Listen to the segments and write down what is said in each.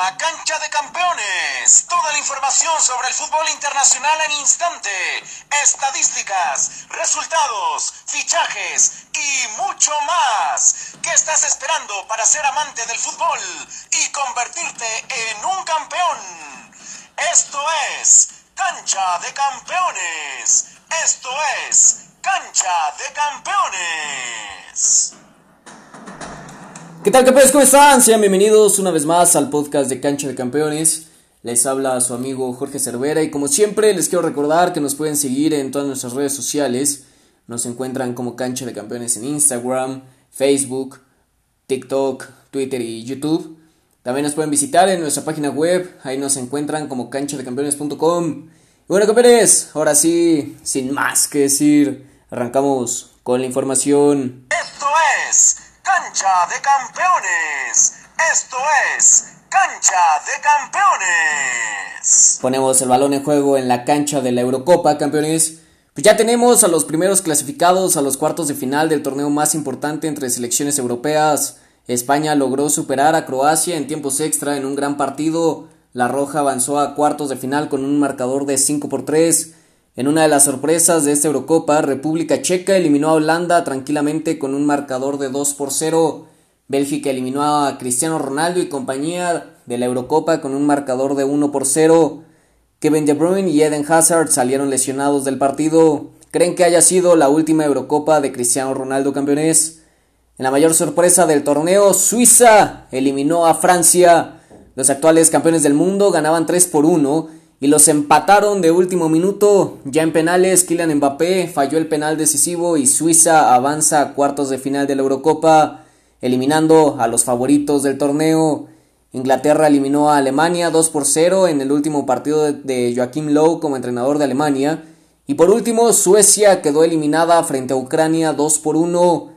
Cancha de Campeones. Toda la información sobre el fútbol internacional en instante, estadísticas, resultados, fichajes y mucho más. ¿Qué estás esperando para ser amante del fútbol y convertirte en un campeón? Esto es Cancha de Campeones. Esto es Cancha de Campeones. ¿Qué tal campeones? ¿Cómo están? Sean bienvenidos una vez más al podcast de Cancha de Campeones. Les habla su amigo Jorge Cervera y como siempre les quiero recordar que nos pueden seguir en todas nuestras redes sociales. Nos encuentran como Cancha de Campeones en Instagram, Facebook, TikTok, Twitter y YouTube. También nos pueden visitar en nuestra página web, ahí nos encuentran como canchadecampeones.com. Y bueno campeones, ahora sí, sin más que decir, arrancamos con la información. Esto es Cancha de Campeones. Esto es Cancha de Campeones. Ponemos el balón en juego en la cancha de la Eurocopa, campeones. Pues ya tenemos a los primeros clasificados a los cuartos de final del torneo más importante entre selecciones europeas. España logró superar a Croacia en tiempos extra en un gran partido. La Roja avanzó a cuartos de final con un marcador de 5 por 3. En una de las sorpresas de esta Eurocopa, República Checa eliminó a Holanda tranquilamente con un marcador de 2 por 0. Bélgica eliminó a Cristiano Ronaldo y compañía de la Eurocopa con un marcador de 1 por 0. Kevin De Bruyne y Eden Hazard salieron lesionados del partido. ¿Creen que haya sido la última Eurocopa de Cristiano Ronaldo campeones? En la mayor sorpresa del torneo, Suiza eliminó a Francia. Los actuales campeones del mundo ganaban 3 por 1 y los empataron de último minuto. Ya en penales, Kylian Mbappé falló el penal decisivo y Suiza avanza a cuartos de final de la Eurocopa, eliminando a los favoritos del torneo. Inglaterra eliminó a Alemania 2 por 0 en el último partido de Joachim Lowe como entrenador de Alemania. Y por último, Suecia quedó eliminada frente a Ucrania 2 por 1.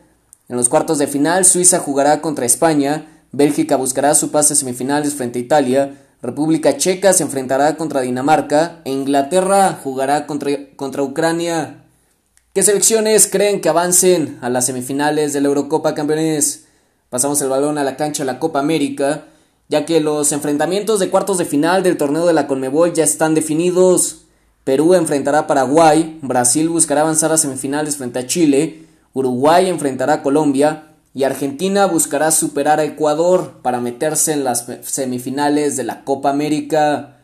En los cuartos de final, Suiza jugará contra España, Bélgica buscará su pase a semifinales frente a Italia, República Checa se enfrentará contra Dinamarca e Inglaterra jugará contra, contra Ucrania. ¿Qué selecciones creen que avancen a las semifinales de la Eurocopa Campeones? Pasamos el balón a la cancha de la Copa América, ya que los enfrentamientos de cuartos de final del torneo de la Conmebol ya están definidos. Perú enfrentará a Paraguay, Brasil buscará avanzar a semifinales frente a Chile, Uruguay enfrentará a Colombia, y Argentina buscará superar a Ecuador para meterse en las semifinales de la Copa América.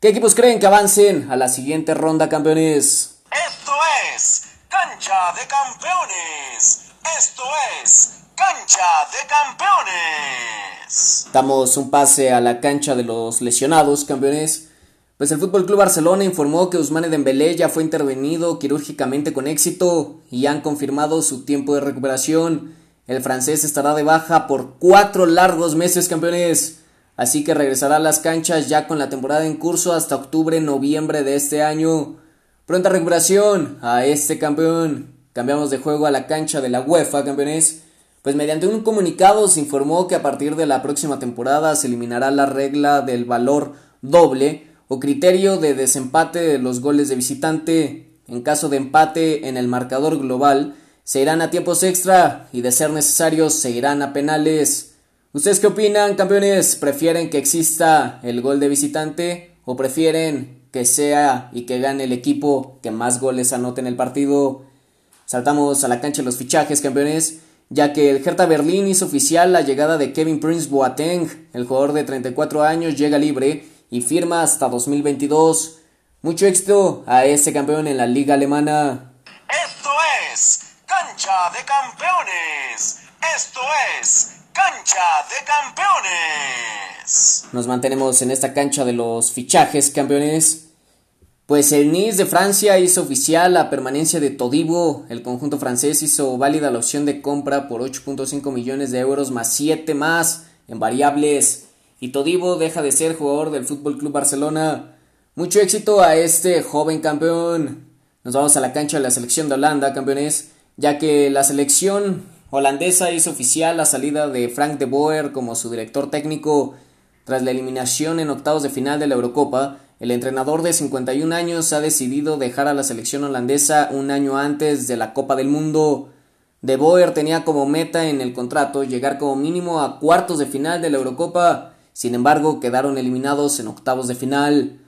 ¿Qué equipos creen que avancen a la siguiente ronda, campeones? Esto es Cancha de Campeones. Esto es Cancha de Campeones. Damos un pase a la cancha de los lesionados, campeones. Pues el Fútbol Club Barcelona informó que Ousmane Dembélé ya fue intervenido quirúrgicamente con éxito y han confirmado su tiempo de recuperación. El francés estará de baja por cuatro largos meses, campeones. Así que regresará a las canchas ya con la temporada en curso hasta octubre-noviembre de este año. Pronta recuperación a este campeón. Cambiamos de juego a la cancha de la UEFA, campeones. Pues mediante un comunicado se informó que a partir de la próxima temporada se eliminará la regla del valor doble o criterio de desempate de los goles de visitante. En caso de empate en el marcador global, se irán a tiempos extra y de ser necesarios se irán a penales. ¿Ustedes qué opinan, campeones? ¿Prefieren que exista el gol de visitante o prefieren que sea y que gane el equipo que más goles anote en el partido? Saltamos a la cancha de los fichajes, campeones, ya que el Hertha Berlín hizo oficial la llegada de Kevin Prince Boateng. El jugador de 34 años llega libre y firma hasta 2022. Mucho éxito a este campeón en la liga alemana. Esto es Cancha de Campeones. Esto es Cancha de Campeones. Nos mantenemos en esta cancha de los fichajes, campeones. Pues el Nice de Francia hizo oficial la permanencia de Todibo. El conjunto francés hizo válida la opción de compra por 8.5 millones de euros más 7 más en variables. Y Todibo deja de ser jugador del Fútbol Club Barcelona. Mucho éxito a este joven campeón. Nos vamos a la cancha de la selección de Holanda, campeones, ya que la selección holandesa hizo oficial la salida de Frank de Boer como su director técnico tras la eliminación en octavos de final de la Eurocopa. El entrenador de 51 años ha decidido dejar a la selección holandesa un año antes de la Copa del Mundo. De Boer tenía como meta en el contrato llegar como mínimo a cuartos de final de la Eurocopa. sin embargo quedaron eliminados en octavos de final.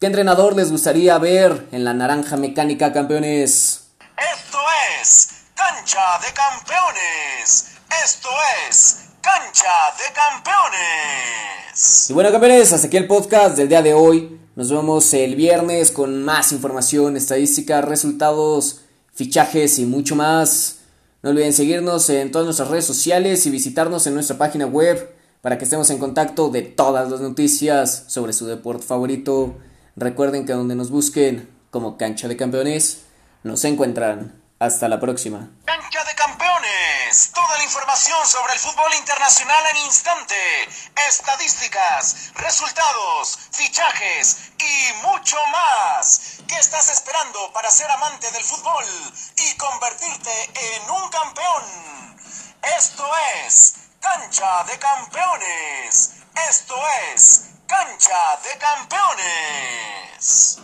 ¿Qué entrenador les gustaría ver en la naranja mecánica campeones? Esto es Cancha de Campeones. Esto es Cancha de Campeones. Y bueno campeones, hasta aquí el podcast del día de hoy. Nos vemos el viernes con más información, estadísticas, resultados, fichajes y mucho más. No olviden seguirnos en todas nuestras redes sociales y visitarnos en nuestra página web para que estemos en contacto de todas las noticias sobre su deporte favorito. Recuerden que donde nos busquen como cancha de campeones, nos encuentran. Hasta la próxima. Cancha de campeones. Toda la información sobre el fútbol internacional en instante. Estadísticas, resultados, fichajes y mucho más. ¿Qué estás esperando para ser amante del fútbol y convertirte en un campeón? Esto es Cancha de Campeones. Esto es Cancha de Campeones.